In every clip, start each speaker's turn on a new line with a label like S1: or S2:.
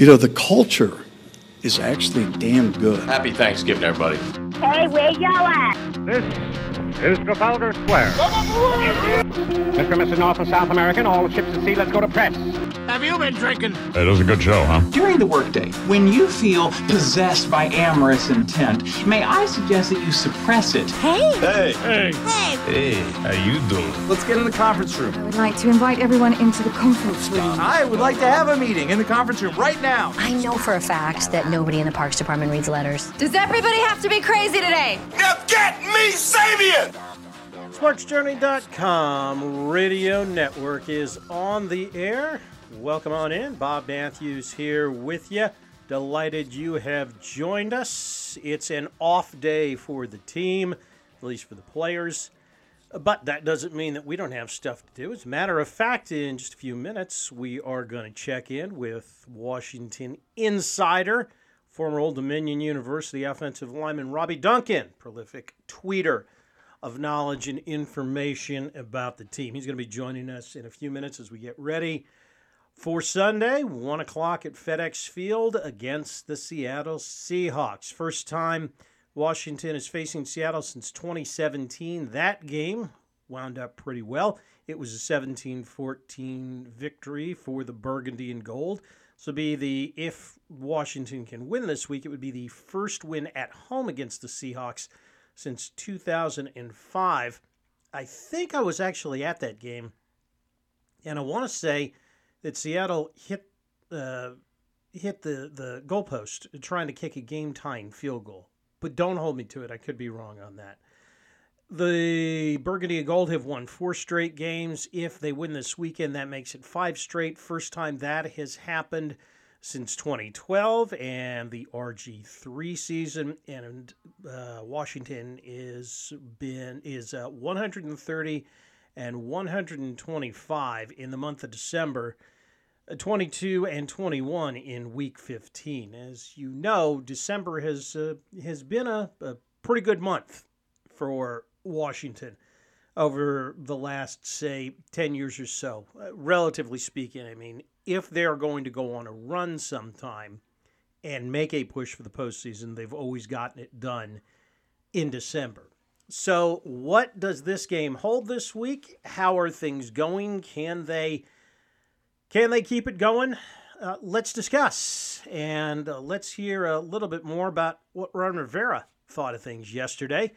S1: You know, the culture is actually damn good.
S2: Happy Thanksgiving, everybody.
S3: Hey, where y'all at?
S4: This is Trafalgar Square. Mr. and Mrs. North and South American, all the ships at sea, let's go to press.
S5: Have you been drinking?
S6: It was a good show, huh?
S7: During the workday, when you feel possessed by amorous intent, may I suggest that you suppress it?
S3: Hey!
S2: Hey.
S5: Hey.
S3: Hey!
S2: Hey, how you doing?
S8: Let's get in the conference room.
S9: I would like to invite everyone into the conference room.
S8: I would like to have a meeting in the conference room right now.
S10: I know for a fact that nobody in the Parks Department reads letters.
S9: Does everybody have to be crazy today?
S2: Now get me Sabian!
S11: SparksJourney.com radio network is on the air. Welcome on in. Bob Matthews here with you. Delighted you have joined us. It's an off day for the team, at least for the players. But that doesn't mean that we don't have stuff to do. As a matter of fact, in just a few minutes, we are going to check in with Washington insider, former Old Dominion University offensive lineman Robbie Duncan, prolific tweeter of knowledge and information about the team. He's going to be joining us in a few minutes as we get ready for Sunday, 1 o'clock at FedEx Field against the Seattle Seahawks. First time Washington is facing Seattle since 2017. That game wound up pretty well. It was a 17 14 victory for the Burgundy and Gold. So, be the if Washington can win this week, it would be the first win at home against the Seahawks since 2005. I think I was actually at that game, and I want to say that Seattle hit uh, hit the the goalpost trying to kick a game tying field goal. But don't hold me to it. I could be wrong on that. The Burgundy and Gold have won four straight games. If they win this weekend, that makes it five straight. First time that has happened since 2012 and the RG3 season. And uh, Washington is been is uh, 130 and 125 in the month of December. Uh, 22 and 21 in week 15. As you know, December has uh, has been a, a pretty good month for Washington over the last say 10 years or so. Uh, relatively speaking, I mean, if they're going to go on a run sometime and make a push for the postseason, they've always gotten it done in December. So, what does this game hold this week? How are things going? Can they can they keep it going? Uh, let's discuss and uh, let's hear a little bit more about what Ron Rivera thought of things yesterday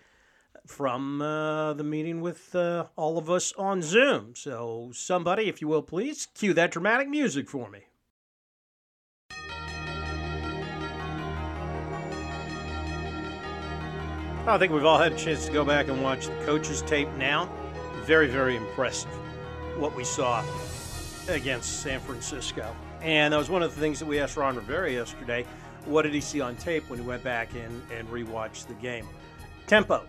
S11: from uh, the meeting with uh, all of us on Zoom. So, somebody, if you will, please cue that dramatic music for me. I think we've all had a chance to go back and watch the coaches' tape now. Very, very impressive what we saw against San Francisco. And that was one of the things that we asked Ron Rivera yesterday. What did he see on tape when he went back and, and rewatched the game? Tempo,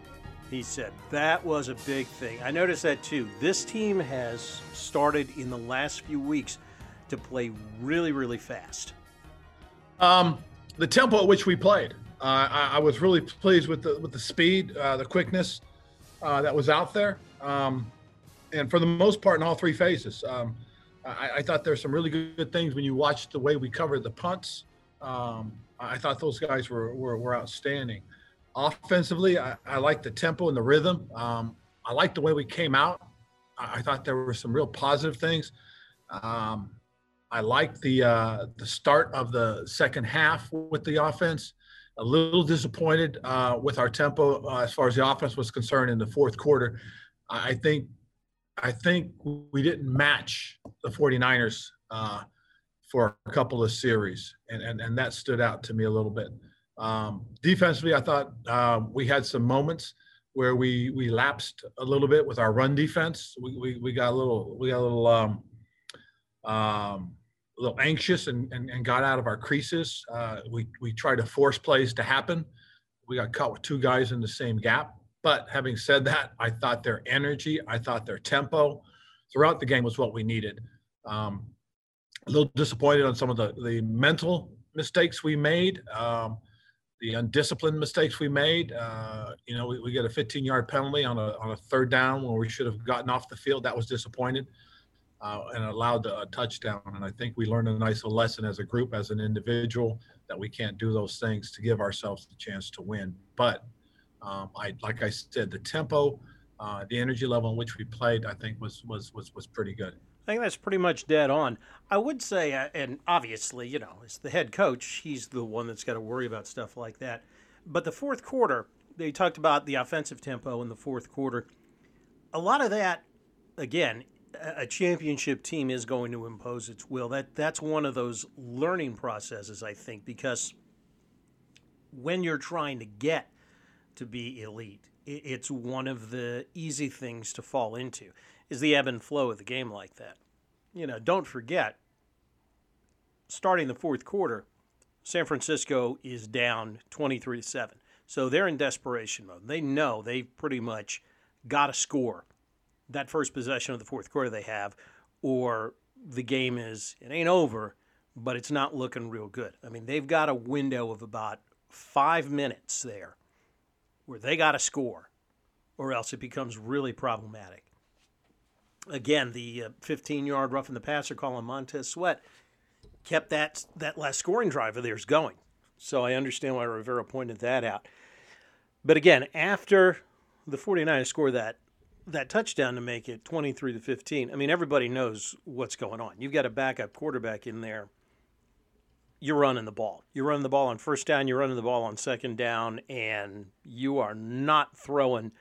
S11: he said. That was a big thing. I noticed that too. This team has started in the last few weeks to play really, really fast.
S12: Um, the tempo at which we played. Uh, I, I, was really pleased with the with the speed, uh, the quickness uh, that was out there, um, and for the most part, in all three phases. Um, I, I, thought there's some really good, things when you watch the way we covered the punts. Um, I thought those guys were were, were outstanding. Offensively, I, I like the tempo and the rhythm. Um, I like the way we came out. I, I, thought there were some real positive things. Um, I liked the uh, the start of the second half with the offense a little disappointed uh, with our tempo uh, as far as the offense was concerned in the fourth quarter. I think I think we didn't match the 49ers uh, for a couple of series, and, and, and that stood out to me a little bit. Um, defensively, I thought um, we had some moments where we we lapsed a little bit with our run defense. We, we, we got a little we got a little um, um, a little anxious and, and, and got out of our creases. Uh, we, we tried to force plays to happen. We got caught with two guys in the same gap. But having said that, I thought their energy, I thought their tempo throughout the game was what we needed. Um, a little disappointed on some of the, the mental mistakes we made, um, the undisciplined mistakes we made. Uh, you know, we, we get a 15 yard penalty on a, on a third down when we should have gotten off the field. That was disappointed. uh, and allowed a touchdown. And I think we learned a nice lesson as a group, as an individual, that we can't do those things to give ourselves the chance to win. But um, I, like I said, the tempo, uh, the energy level in which we played, I think was was was was pretty good.
S11: I think that's pretty much dead on. I would say, uh, and obviously, you know, as the head coach, he's the one that's got to worry about stuff like that. But the fourth quarter, they talked about the offensive tempo in the fourth quarter. A lot of that, again, a championship team is going to impose its will. That that's one of those learning processes, I think, because when you're trying to get to be elite, it's one of the easy things to fall into is the ebb and flow of the game like that. You know, don't forget, starting the fourth quarter, San Francisco is down 23 to 7. So they're in desperation mode. They know they've pretty much got to score that first possession of the fourth quarter they have, or the game is, it ain't over, but it's not looking real good. I mean, they've got a window of about five minutes there where they got to score, or else it becomes really problematic. Again, the 15 uh, yard rough in the passer call on Montez Sweat kept that, that last scoring drive of theirs going. So I understand why Rivera pointed that out. But again, after the 49ers score that that touchdown to make it 23 to 15, I mean everybody knows what's going on. You've got a backup quarterback in there. You're running the ball. You're running the ball on first down, you're running the ball on second down and you are not throwing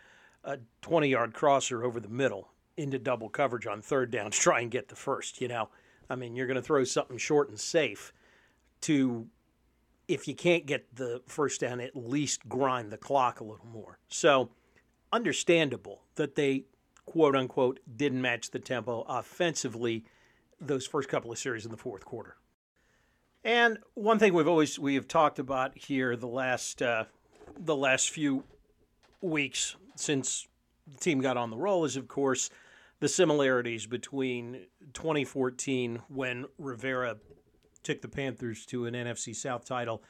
S11: a 20-yard crosser over the middle into double coverage on third down to try and get the first, you know. I mean, you're going to throw something short and safe to if you can't get the first down, at least grind the clock a little more. So, understandable that they quote unquote didn't match the tempo offensively those first couple of series in the fourth quarter. And one thing we've always we have talked about here the last uh, the last few weeks since the team got on the roll is of course the similarities between 2014 when Rivera took the Panthers to an NFC South title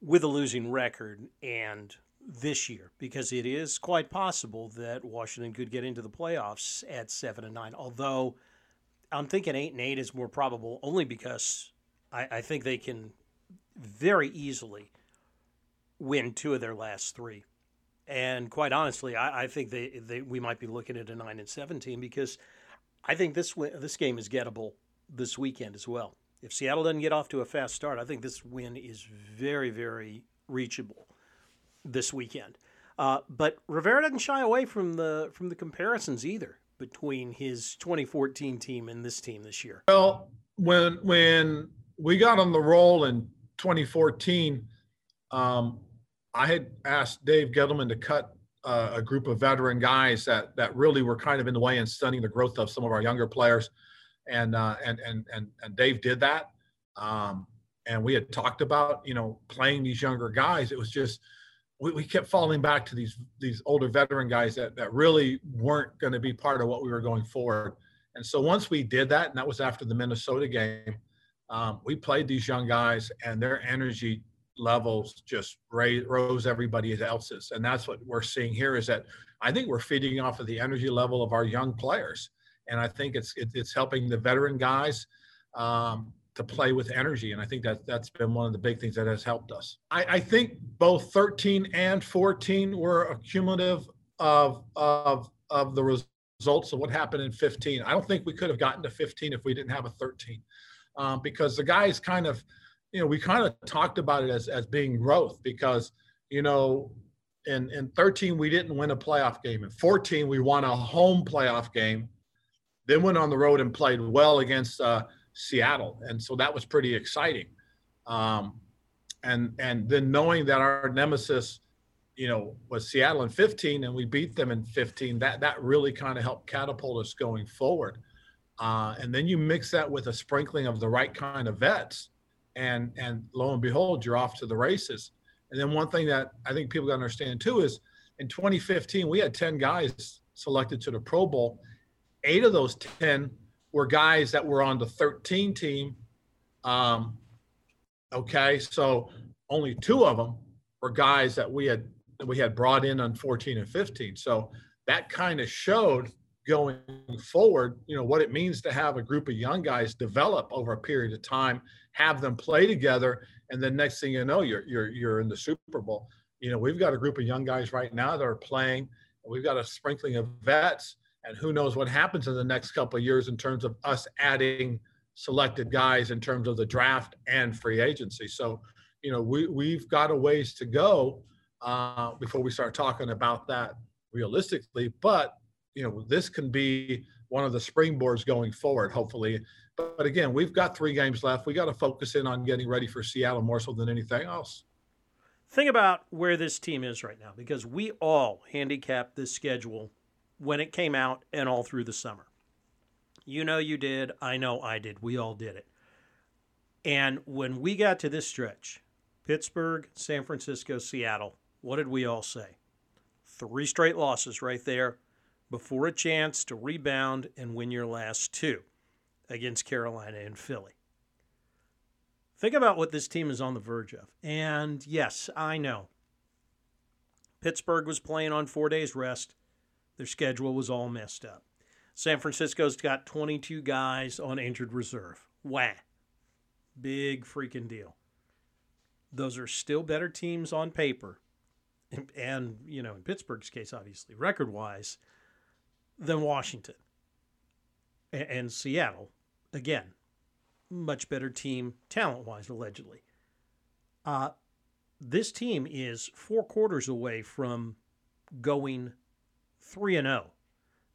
S11: with a losing record and this year because it is quite possible that Washington could get into the playoffs at 7 and 9 although I'm thinking 8 and 8 is more probable only because I, I think they can very easily win two of their last three and quite honestly, I, I think they, they, we might be looking at a nine and seventeen because I think this this game is gettable this weekend as well. If Seattle doesn't get off to a fast start, I think this win is very very reachable this weekend. Uh, but Rivera doesn't shy away from the from the comparisons either between his 2014 team and this team this year.
S12: Well, when when we got on the roll in 2014, um, I had asked Dave Gettleman to cut uh, a group of veteran guys that that really were kind of in the way and stunning the growth of some of our younger players, and uh, and and and and Dave did that. Um, and we had talked about you know playing these younger guys. It was just we, we kept falling back to these these older veteran guys that that really weren't going to be part of what we were going forward. And so once we did that, and that was after the Minnesota game, um, we played these young guys, and their energy levels just rose everybody else's. And that's what we're seeing here is that I think we're feeding off of the energy level of our young players. And I think it's, it, it's helping the veteran guys um, to play with energy. And I think that that's been one of the big things that has helped us. I, I think both 13 and 14 were accumulative of, of, of the results of what happened in 15. I don't think we could have gotten to 15 if we didn't have a 13 um, because the guys kind of – you know, we kind of talked about it as, as being growth because, you know, in, in 13, we didn't win a playoff game. In 14, we won a home playoff game, then went on the road and played well against uh, Seattle. And so that was pretty exciting. Um, and, and then knowing that our nemesis, you know, was Seattle in 15 and we beat them in 15, that, that really kind of helped catapult us going forward. Uh, and then you mix that with a sprinkling of the right kind of vets and and lo and behold, you're off to the races. And then one thing that I think people got to understand too is in 2015 we had 10 guys selected to the Pro Bowl. Eight of those 10 were guys that were on the 13 team. Um, okay, so only two of them were guys that we had that we had brought in on 14 and 15. So that kind of showed going forward, you know, what it means to have a group of young guys develop over a period of time, have them play together, and then next thing you know, you're you're you're in the Super Bowl. You know, we've got a group of young guys right now that are playing. We've got a sprinkling of vets, and who knows what happens in the next couple of years in terms of us adding selected guys in terms of the draft and free agency. So, you know, we we've got a ways to go uh, before we start talking about that realistically. But you know, this can be one of the springboards going forward, hopefully. But, but again, we've got three games left. We got to focus in on getting ready for Seattle more so than anything else.
S11: Think about where this team is right now because we all handicapped this schedule when it came out and all through the summer. You know you did. I know I did. We all did it. And when we got to this stretch, Pittsburgh, San Francisco, Seattle, what did we all say? Three straight losses right there before a chance to rebound and win your last two against Carolina and Philly. Think about what this team is on the verge of. And yes, I know. Pittsburgh was playing on four days rest. Their schedule was all messed up. San Francisco's got 22 guys on injured reserve. Wah. Big freaking deal. Those are still better teams on paper. And, and you know, in Pittsburgh's case, obviously, record wise, than Washington and, and Seattle. Again, much better team talent wise, allegedly. Uh, this team is four quarters away from going 3 and 0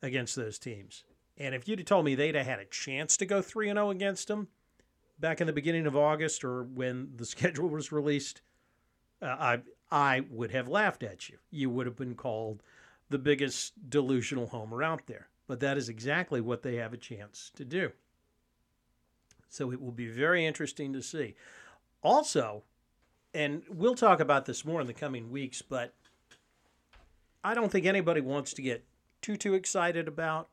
S11: against those teams. And if you'd have told me they'd have had a chance to go 3 and 0 against them back in the beginning of August or when the schedule was released, uh, I I would have laughed at you. You would have been called the biggest delusional homer out there. But that is exactly what they have a chance to do. So it will be very interesting to see. Also, and we'll talk about this more in the coming weeks, but I don't think anybody wants to get too too excited about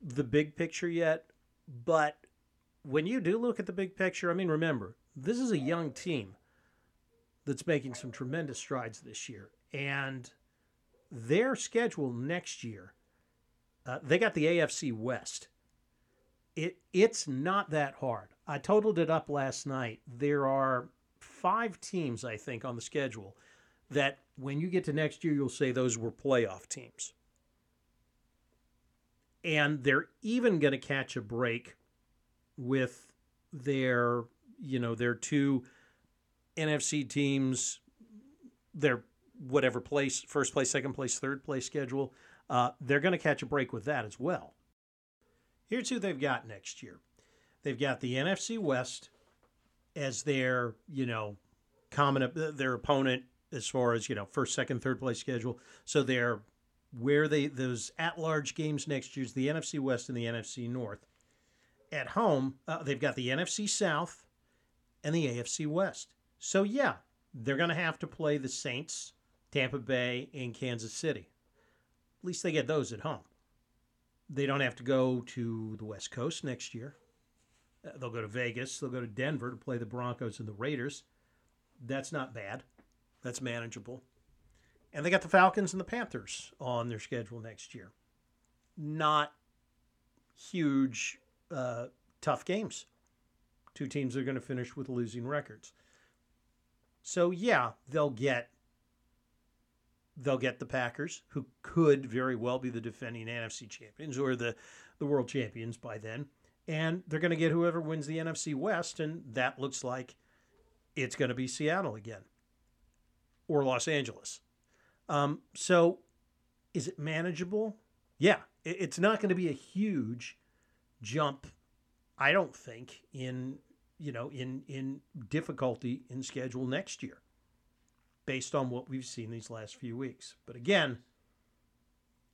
S11: the big picture yet, but when you do look at the big picture, I mean remember, this is a young team that's making some tremendous strides this year. And their schedule next year, uh, they got the AFC West. It it's not that hard. I totaled it up last night. There are five teams, I think, on the schedule that when you get to next year, you'll say those were playoff teams. And they're even going to catch a break with their, you know, their two NFC teams, their whatever place, first place, second place, third place schedule, uh, they're going to catch a break with that as well. Here's who they've got next year. They've got the NFC West as their, you know, common their opponent as far as you know first, second, third place schedule. So they're where they those at large games next year is the NFC West and the NFC North. At home, uh, they've got the NFC South and the AFC West. So yeah, they're going to have to play the Saints, Tampa Bay, and Kansas City. At least they get those at home. They don't have to go to the West Coast next year. Uh, they'll go to Vegas. They'll go to Denver to play the Broncos and the Raiders. That's not bad. That's manageable. And they got the Falcons and the Panthers on their schedule next year. Not huge, uh, tough games. Two teams are going to finish with losing records. So yeah, they'll get they'll get the Packers, who could very well be the defending NFC champions or the, the world champions by then. And they're going to get whoever wins the NFC West, and that looks like it's going to be Seattle again or Los Angeles. Um, so is it manageable? Yeah, it's not going to be a huge jump, I don't think, in you know in in difficulty in schedule next year based on what we've seen these last few weeks. But again,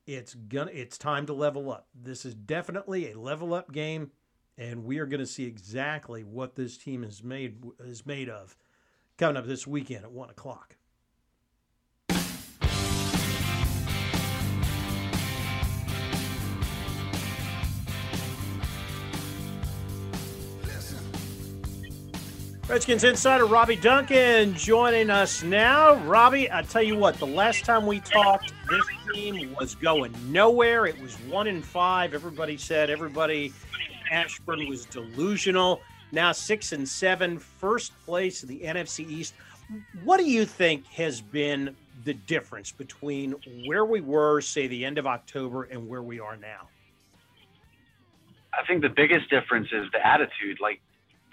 S11: it's gonna it's time to level up. This is definitely a level up game, and we are going to see exactly what this team is made is made of coming up this weekend at one o'clock. Redskins insider Robbie Duncan joining us now. Robbie, I tell you what, the last time we talked, this team was going nowhere. It was one in five. Everybody said everybody Ashburn was delusional. Now six and seven, first place in the NFC East. What do you think has been the difference between where we were, say, the end of October, and where we are now?
S5: I think the biggest difference is the attitude. Like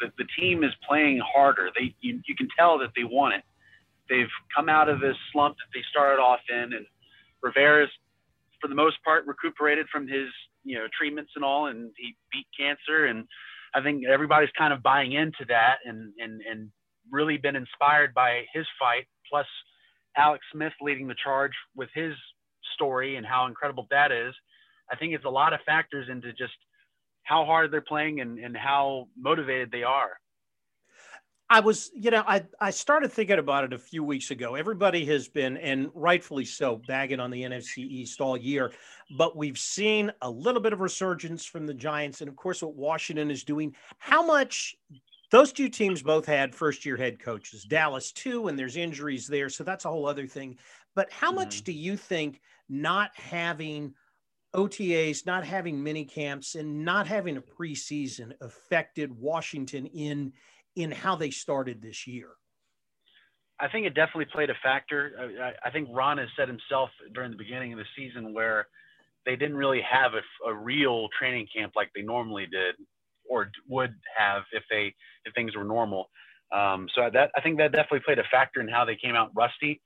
S5: the, the team is playing harder. They you, you can tell that they want it. They've come out of this slump that they started off in, and Rivera's, for the most part, recuperated from his you know treatments and all, and he beat cancer. And I think everybody's kind of buying into that, and and and really been inspired by his fight. Plus, Alex Smith leading the charge with his story and how incredible that is. I think it's a lot of factors into just how hard they're playing and, and how motivated they are.
S11: I was, you know, I, I started thinking about it a few weeks ago. Everybody has been, and rightfully so, bagging on the NFC East all year. But we've seen a little bit of resurgence from the Giants and, of course, what Washington is doing. How much those two teams both had first year head coaches, Dallas too, and there's injuries there. So that's a whole other thing. But how much mm-hmm. do you think not having OTAs, not having mini camps, and not having a preseason affected Washington in in how they started this year?
S5: I think it definitely played a factor. I, I think Ron has said himself during the beginning of the season where they didn't really have a, a real training camp like they normally did or would have if they if things were normal. Um, so that I think that definitely played a factor in how they came out rusty.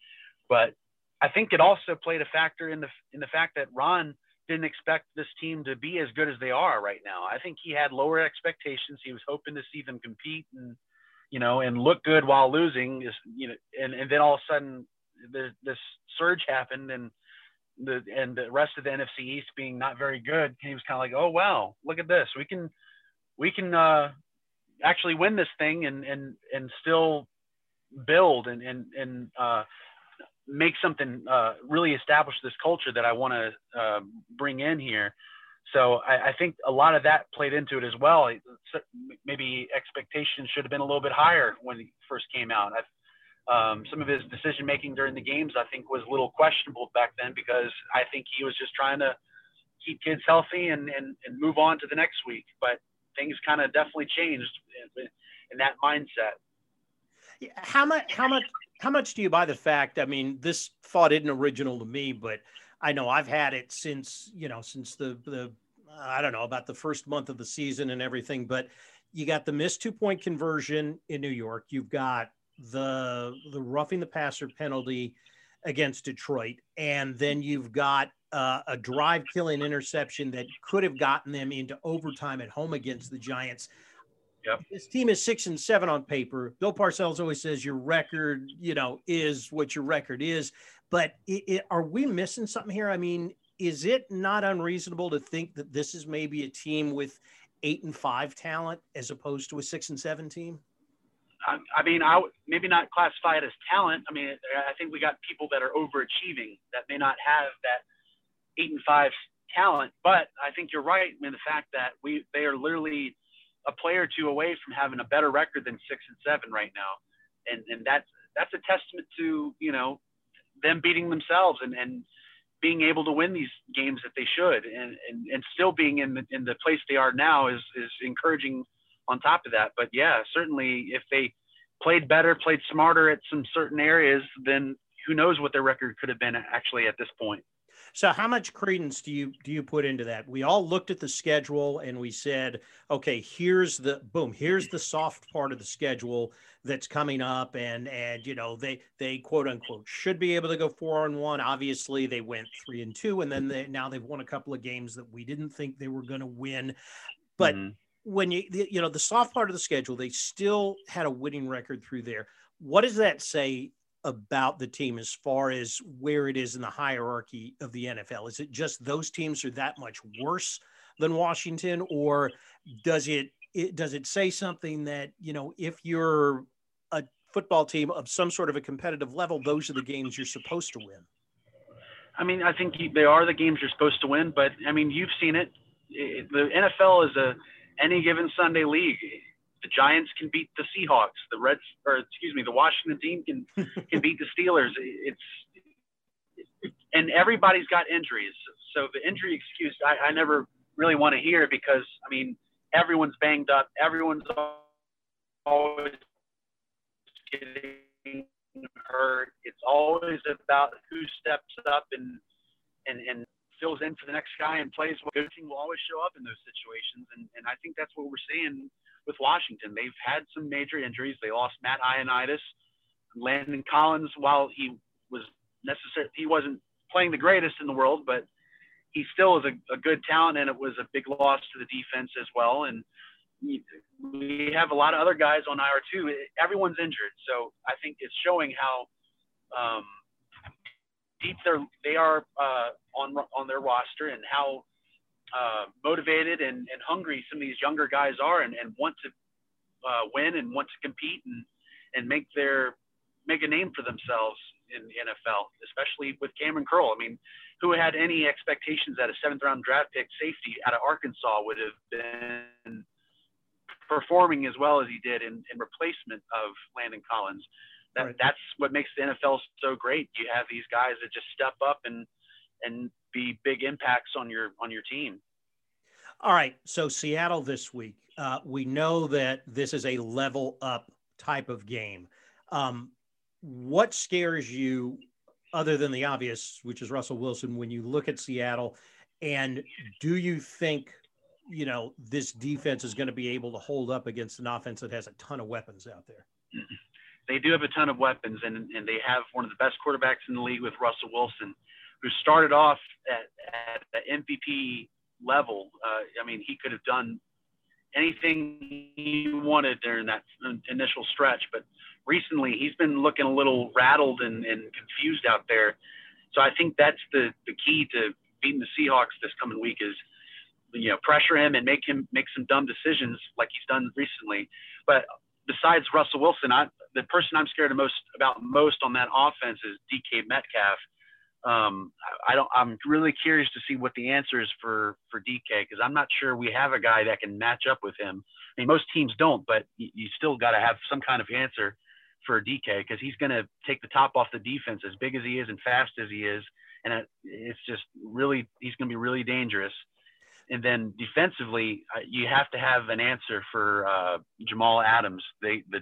S5: But I think it also played a factor in the in the fact that Ron didn't expect this team to be as good as they are right now. I think he had lower expectations. He was hoping to see them compete and you know and look good while losing. Is you know, and and then all of a sudden the, this surge happened and the and the rest of the NFC East being not very good. He was kind of like, oh wow, look at this. We can we can uh, actually win this thing and and and still build and and and uh, make something uh, really establish this culture that I want to uh, bring in here. So I, I, think a lot of that played into it as well. Maybe expectations should have been a little bit higher when he first came out. Um, some of his decision making during the games, I think, was a little questionable back then because I think he was just trying to keep kids healthy and, and, and move on to the next week. But things kind of definitely changed in, in that mindset.
S11: How much? How much? How much do you buy the fact? I mean, this thought isn't original to me, but I know I've had it since you know since the the I don't know about the first month of the season and everything. But you got the missed two point conversion in New York. You've got the the roughing the passer penalty against Detroit, and then you've got uh, a drive killing interception that could have gotten them into overtime at home against the Giants.
S5: Yep.
S11: This team is six and seven on paper. Bill Parcells always says your record, you know, is what your record is. But it, it, are we missing something here? I mean, is it not unreasonable to think that this is maybe a team with eight and five talent as opposed to a six and seven team?
S5: I, I mean, I would maybe not classify it as talent. I mean, I think we got people that are overachieving that may not have that eight and five talent. But I think you're right in the fact that we they are literally a play or two away from having a better record than six and seven right now, and and that's that's a testament to you know them beating themselves and and being able to win these games that they should, and and, and still being in the in the place they are now is is encouraging. On top of that, but yeah, certainly if they played better, played smarter at some certain areas, then who knows what their record could have been actually at this point.
S11: So how much credence do you do you put into that? We all looked at the schedule and we said, okay, here's the boom, here's the soft part of the schedule that's coming up and and you know, they they quote unquote should be able to go 4 and 1. Obviously, they went 3 and 2 and then they now they've won a couple of games that we didn't think they were going to win. But mm-hmm. when you you know, the soft part of the schedule, they still had a winning record through there. What does that say about the team as far as where it is in the hierarchy of the NFL? Is it just those teams are that much worse than Washington, or does it, it does it say something that you know if you're a football team of some sort of a competitive level, those are the games you're supposed to win?
S5: I mean, I think they are the games you're supposed to win, but I mean, you've seen it. it the NFL is a any given Sunday league the Giants can beat the Seahawks, the Reds, or excuse me, the Washington team can can beat the Steelers. It's and everybody's got injuries. So the injury excuse, I, I never really want to hear because I mean everyone's banged up, everyone's always getting hurt. It's always about who steps up and and and fills in for the next guy and plays well. Good team will always show up in those situations, and and I think that's what we're seeing with Washington. They've had some major injuries. They lost Matt Ioannidis, Landon Collins. While he was necessary, he wasn't playing the greatest in the world, but he still is a, a good talent, and it was a big loss to the defense as well. And we have a lot of other guys on IR too. Everyone's injured, so I think it's showing how um, deep they're, they are uh, on on their roster and how uh, motivated and, and hungry some of these younger guys are and, and want to uh, win and want to compete and and make their make a name for themselves in the NFL, especially with Kamren Curl. I mean, who had any expectations that a seventh round draft pick safety out of Arkansas would have been performing as well as he did in, in replacement of Landon Collins. That, right. That's what makes the NFL so great. You have these guys that just step up and and be big impacts on your on your team.
S11: All right, so Seattle this week. Uh, we know that this is a level up type of game. Um, what scares you, other than the obvious, which is Russell Wilson, when you look at Seattle? And do you think you know, this defense is going to be able to hold up against an offense that has a ton of weapons out there.
S5: They do have a ton of weapons, and, and they have one of the best quarterbacks in the league with Russell Wilson, who started off at, at the MVP level. Uh, I mean, he could have done anything he wanted during that initial stretch, but recently he's been looking a little rattled and, and confused out there. So I think that's the, the key to beating the Seahawks this coming week is – you know, pressure him and make him make some dumb decisions like he's done recently. But besides Russell Wilson, I, the person I'm scared of most about most on that offense is DK Metcalf. Um, I don't. I'm really curious to see what the answer is for for DK because I'm not sure we have a guy that can match up with him. I mean, most teams don't, but you, still got to have some kind of answer for DK because he's going to take the top off the defense as big as he is and fast as he is, and it, it's just really he's going to be really dangerous. And then defensively, uh, you have to have an answer for uh, Jamal Adams. They the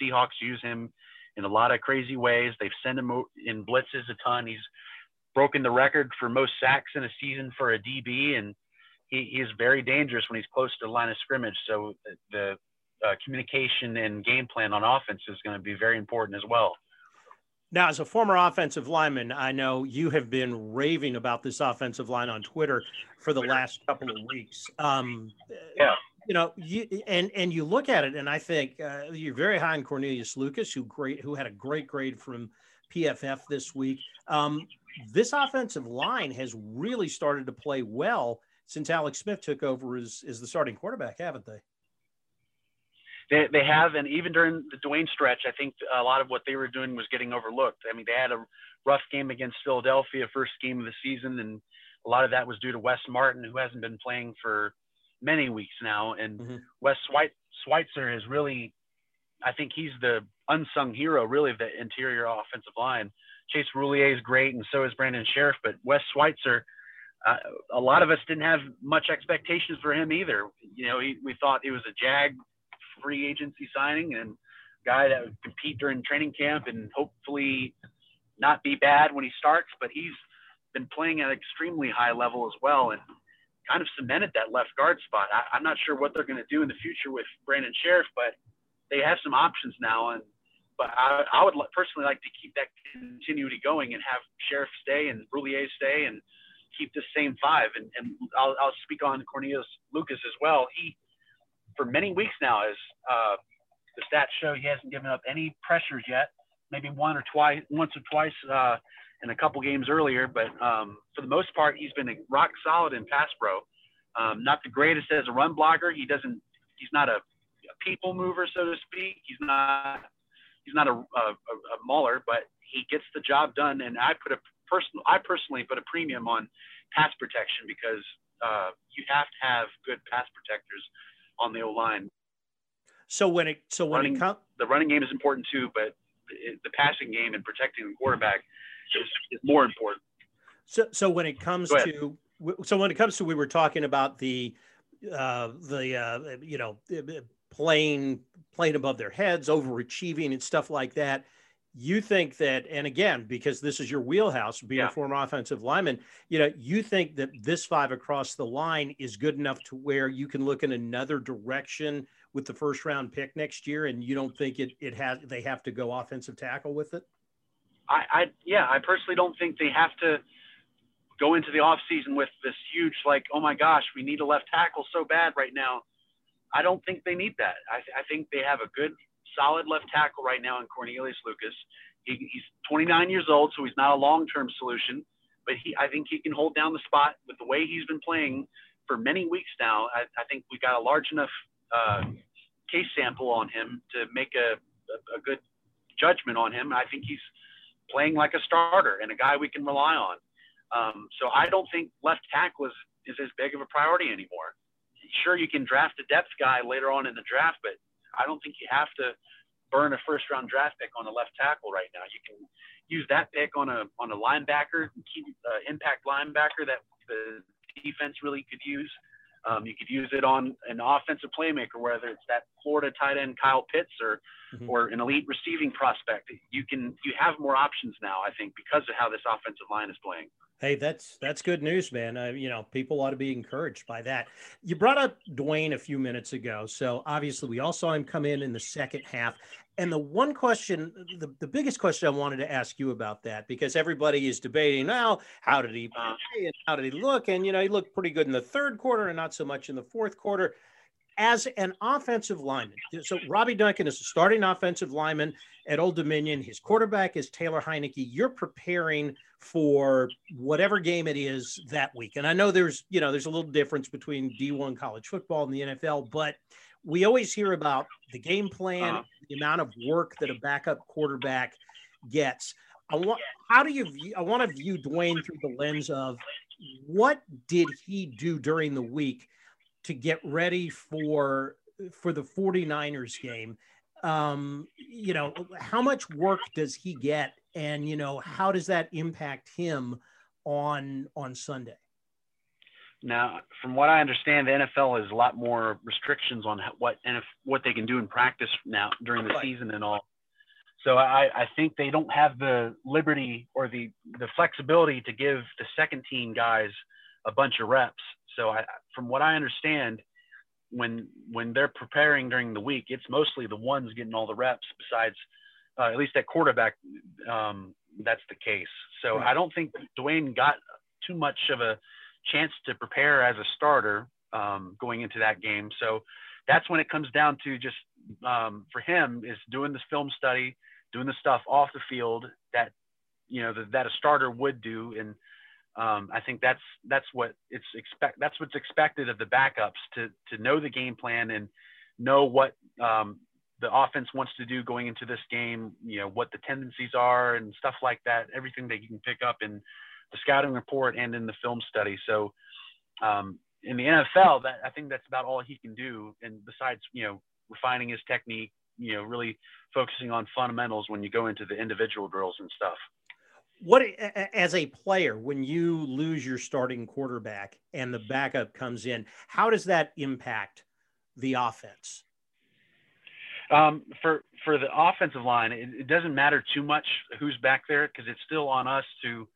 S5: Seahawks use him in a lot of crazy ways. They've sent him in blitzes a ton. He's broken the record for most sacks in a season for a DB, and he, he is very dangerous when he's close to the line of scrimmage. So the uh, communication and game plan on offense is going to be very important as well.
S11: Now, as a former offensive lineman, I know you have been raving about this offensive line on Twitter for the last couple of weeks. Um,
S5: yeah.
S11: You know, you and and you look at it, and I think uh, you're very high on Cornelius Lucas, who great, who had a great grade from PFF this week. Um, this offensive line has really started to play well since Alex Smith took over as, as the starting quarterback, haven't they?
S5: they, they have, and even during the Dwayne stretch, I think a lot of what they were doing was getting overlooked. I mean, they had a rough game against Philadelphia, first game of the season, and a lot of that was due to Wes Martin, who hasn't been playing for many weeks now. And mm-hmm. Wes Schweitzer is really, I think he's the unsung hero, really, of the interior offensive line. Chase Roullier is great, and so is Brandon Scherff, but Wes Schweitzer, uh, a lot of us didn't have much expectations for him either. You know, he, we thought he was a Jag free agency signing and guy that would compete during training camp and hopefully not be bad when he starts. But he's been playing at an extremely high level as well and kind of cemented that left guard spot. I, am not sure what they're going to do in the future with Brandon Scherff, but they have some options now. And but I, I would personally like to keep that continuity going and have Scherff stay and Roullier stay and keep the same five. And, and I'll, I'll speak on Cornelius Lucas as well. He for many weeks now as uh, the stats show he hasn't given up any pressures yet. Maybe one or twice, once or twice uh, in a couple games earlier, but um, for the most part, he's been rock solid in pass pro. Um, not the greatest as a run blocker. He doesn't. He's not a, a people mover, so to speak. He's not. He's not a, a, a mauler, but he gets the job done. And I put a personal. I personally put a premium on pass protection because uh, you have to have good pass protectors on the O line.
S11: So when it so when
S5: running,
S11: it comes,
S5: the running game is important too, but the, the passing game and protecting the quarterback is, is more important.
S11: So so when it comes to so when it comes to we were talking about the uh, the uh, you know playing playing above their heads, overachieving and stuff like that. You think that, and again, because this is your wheelhouse, being yeah. a former offensive lineman, you know, you think that this five across the line is good enough to where you can look in another direction with the first round pick next year, and you don't think it it has they have to go offensive tackle with it?
S5: I, I yeah, I personally don't think they have to go into the offseason with this huge like, oh my gosh, we need a left tackle so bad right now. I don't think they need that. I, I think they have a good, solid left tackle right now in Cornelius Lucas. He, he's 29 years old, so he's not a long-term solution, but he, I think he can hold down the spot with the way he's been playing for many weeks now. I, I think we've got a large enough uh, case sample on him to make a, a, a good judgment on him. I think he's playing like a starter and a guy we can rely on. Um, so I don't think left tackle is, is as big of a priority anymore. Sure, you can draft a depth guy later on in the draft, but I don't think you have to burn a first round draft pick on a left tackle right now. You can use that pick on a on a linebacker, key uh, impact linebacker that the defense really could use. Um, you could use it on an offensive playmaker, whether it's that Florida tight end Kyle Pitts or mm-hmm. or an elite receiving prospect. You can you have more options now, I think, because of how this offensive line is playing.
S11: Hey, that's that's good news, man. Uh, you know, people ought to be encouraged by that. You brought up Dwayne a few minutes ago, so obviously we all saw him come in in the second half. And the one question, the, the biggest question I wanted to ask you about that, because everybody is debating now, how did he uh-huh. play and how did he look? And you know, he looked pretty good in the third quarter and not so much in the fourth quarter as an offensive lineman. So Robbie Duncan is a starting offensive lineman at Old Dominion. His quarterback is Taylor Heinicke. You're preparing for whatever game it is that week. And I know there's, you know, there's a little difference between D1 college football and the NFL, but we always hear about the game plan, uh-huh. the amount of work that a backup quarterback gets. I want how do you view I want to view Dwayne through the lens of what did he do during the week to get ready for for the 49ers game um, you know how much work does he get and you know how does that impact him on on sunday
S5: now from what i understand the nfl has a lot more restrictions on what and if what they can do in practice now during the season and all so I, I think they don't have the liberty or the the flexibility to give the second team guys a bunch of reps so I, from what I understand, when when they're preparing during the week, it's mostly the ones getting all the reps. Besides, uh, at least at quarterback, um, that's the case. So. I don't think Dwayne got too much of a chance to prepare as a starter um, going into that game. So that's when it comes down to just um, for him is doing this film study, doing the stuff off the field that you know that, that a starter would do, and um, I think that's that's what it's expect that's what's expected of the backups to to know the game plan and know what um, the offense wants to do going into this game. You know what the tendencies are and stuff like that. Everything that you can pick up in the scouting report and in the film study. So um, in the NFL, that I think that's about all he can do. And besides, you know, refining his technique, you know, really focusing on fundamentals when you go into the individual drills and stuff
S11: what as a player when you lose your starting quarterback and the backup comes in how does that impact the offense
S5: um, for for the offensive line it, it, doesn't matter too much who's back there because it's still on us to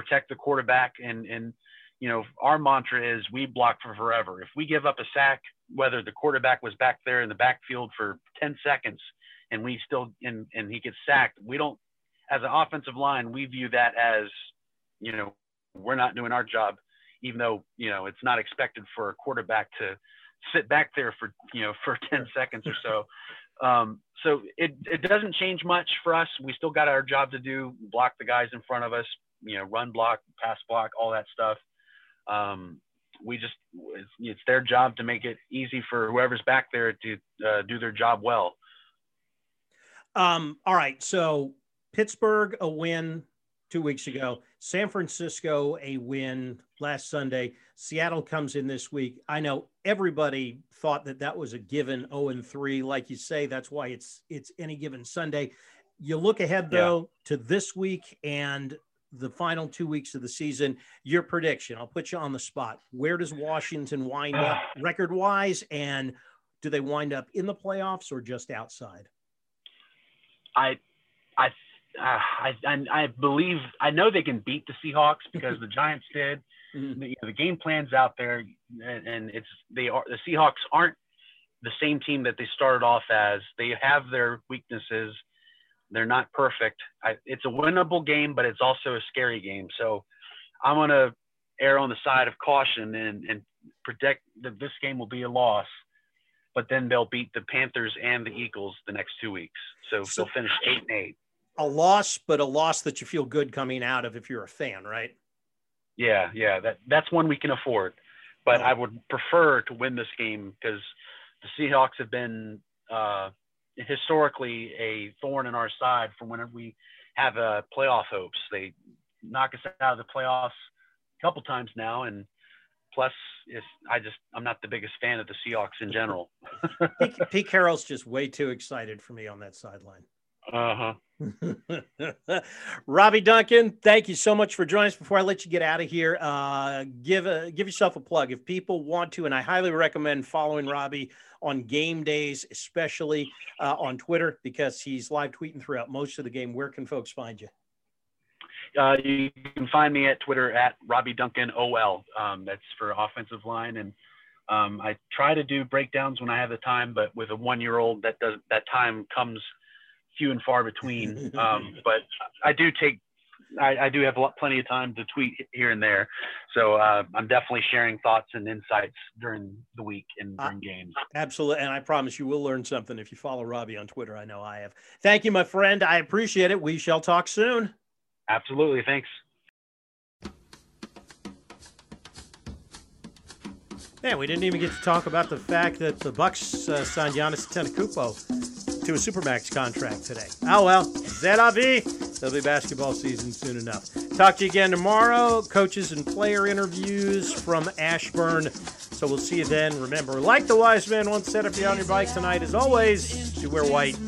S5: protect the quarterback and and you know our mantra is we block for forever if we give up a sack whether the quarterback was back there in the backfield for 10 seconds and we still and, and he gets sacked we don't as an offensive line, we view that as, you know, we're not doing our job, even though, you know, it's not expected for a quarterback to sit back there for, you know, for 10 seconds or so. Um, so it, it doesn't change much for us. We still got our job to do, block the guys in front of us, you know, run block, pass block, all that stuff. Um, we just, it's, it's, their job to make it easy for whoever's back there to uh, do their job well.
S11: Um, all right. So Pittsburgh a win, two weeks ago. San Francisco, a win last Sunday. Seattle comes in this week. I know everybody thought that that was a given 0 and 3. Like you say, that's why it's it's any given Sunday. You look ahead though yeah. to this week and the final two weeks of the season. Your prediction. I'll put you on the spot. Where does Washington wind up record wise? And do they wind up in the playoffs or just outside?
S5: I, I, uh, I, I, believe I know they can beat the Seahawks because the Giants did. Mm-hmm. The, you know, the game plan's out there, and, and it's they are the Seahawks aren't the same team that they started off as. They have their weaknesses. They're not perfect. I, it's a winnable game, but it's also a scary game. So I'm going to err on the side of caution and, and predict that this game will be a loss. But then they'll beat the Panthers and the Eagles the next two weeks. So, so they'll finish eight and eight.
S11: A loss, but a loss that you feel good coming out of if you're a fan, right?
S5: Yeah, yeah. That that's one we can afford. But oh. I would prefer to win this game because the Seahawks have been uh, historically a thorn in our side from whenever we have uh, playoff hopes. They knock us out of the playoffs a couple times now, and plus, I just I'm not the biggest fan of the Seahawks in general.
S11: Pete, Pete Carroll's just way too excited for me on that sideline.
S5: Uh
S11: huh. Robbie Duncan, thank you so much for joining us. Before I let you get out of here, uh, give a give yourself a plug if people want to, and I highly recommend following Robbie on game days, especially uh, on Twitter because he's live tweeting throughout most of the game. Where can folks find you?
S5: Uh, you can find me at Twitter at Robbie Duncan OL. Um, that's for offensive line, and um, I try to do breakdowns when I have the time, but with a one-year-old, that does that time comes few and far between. Um, but I do take, I, I do have a lot, plenty of time to tweet here and there. So uh, I'm definitely sharing thoughts and insights during the week and during uh, games.
S11: Absolutely. And I promise you will learn something if you follow Robbie on Twitter. I know I have. Thank you, my friend. I appreciate it. We shall talk soon.
S5: Absolutely. Thanks.
S11: Man, we didn't even get to talk about the fact that the Bucks uh, signed Giannis Antetokounmpo to a Supermax contract today. Oh well, c'est la vie. There'll be basketball season soon enough. Talk to you again tomorrow. Coaches and player interviews from Ashburn. So we'll see you then. Remember, like the wise man once said, if you're on your bike tonight, as always, do wear white.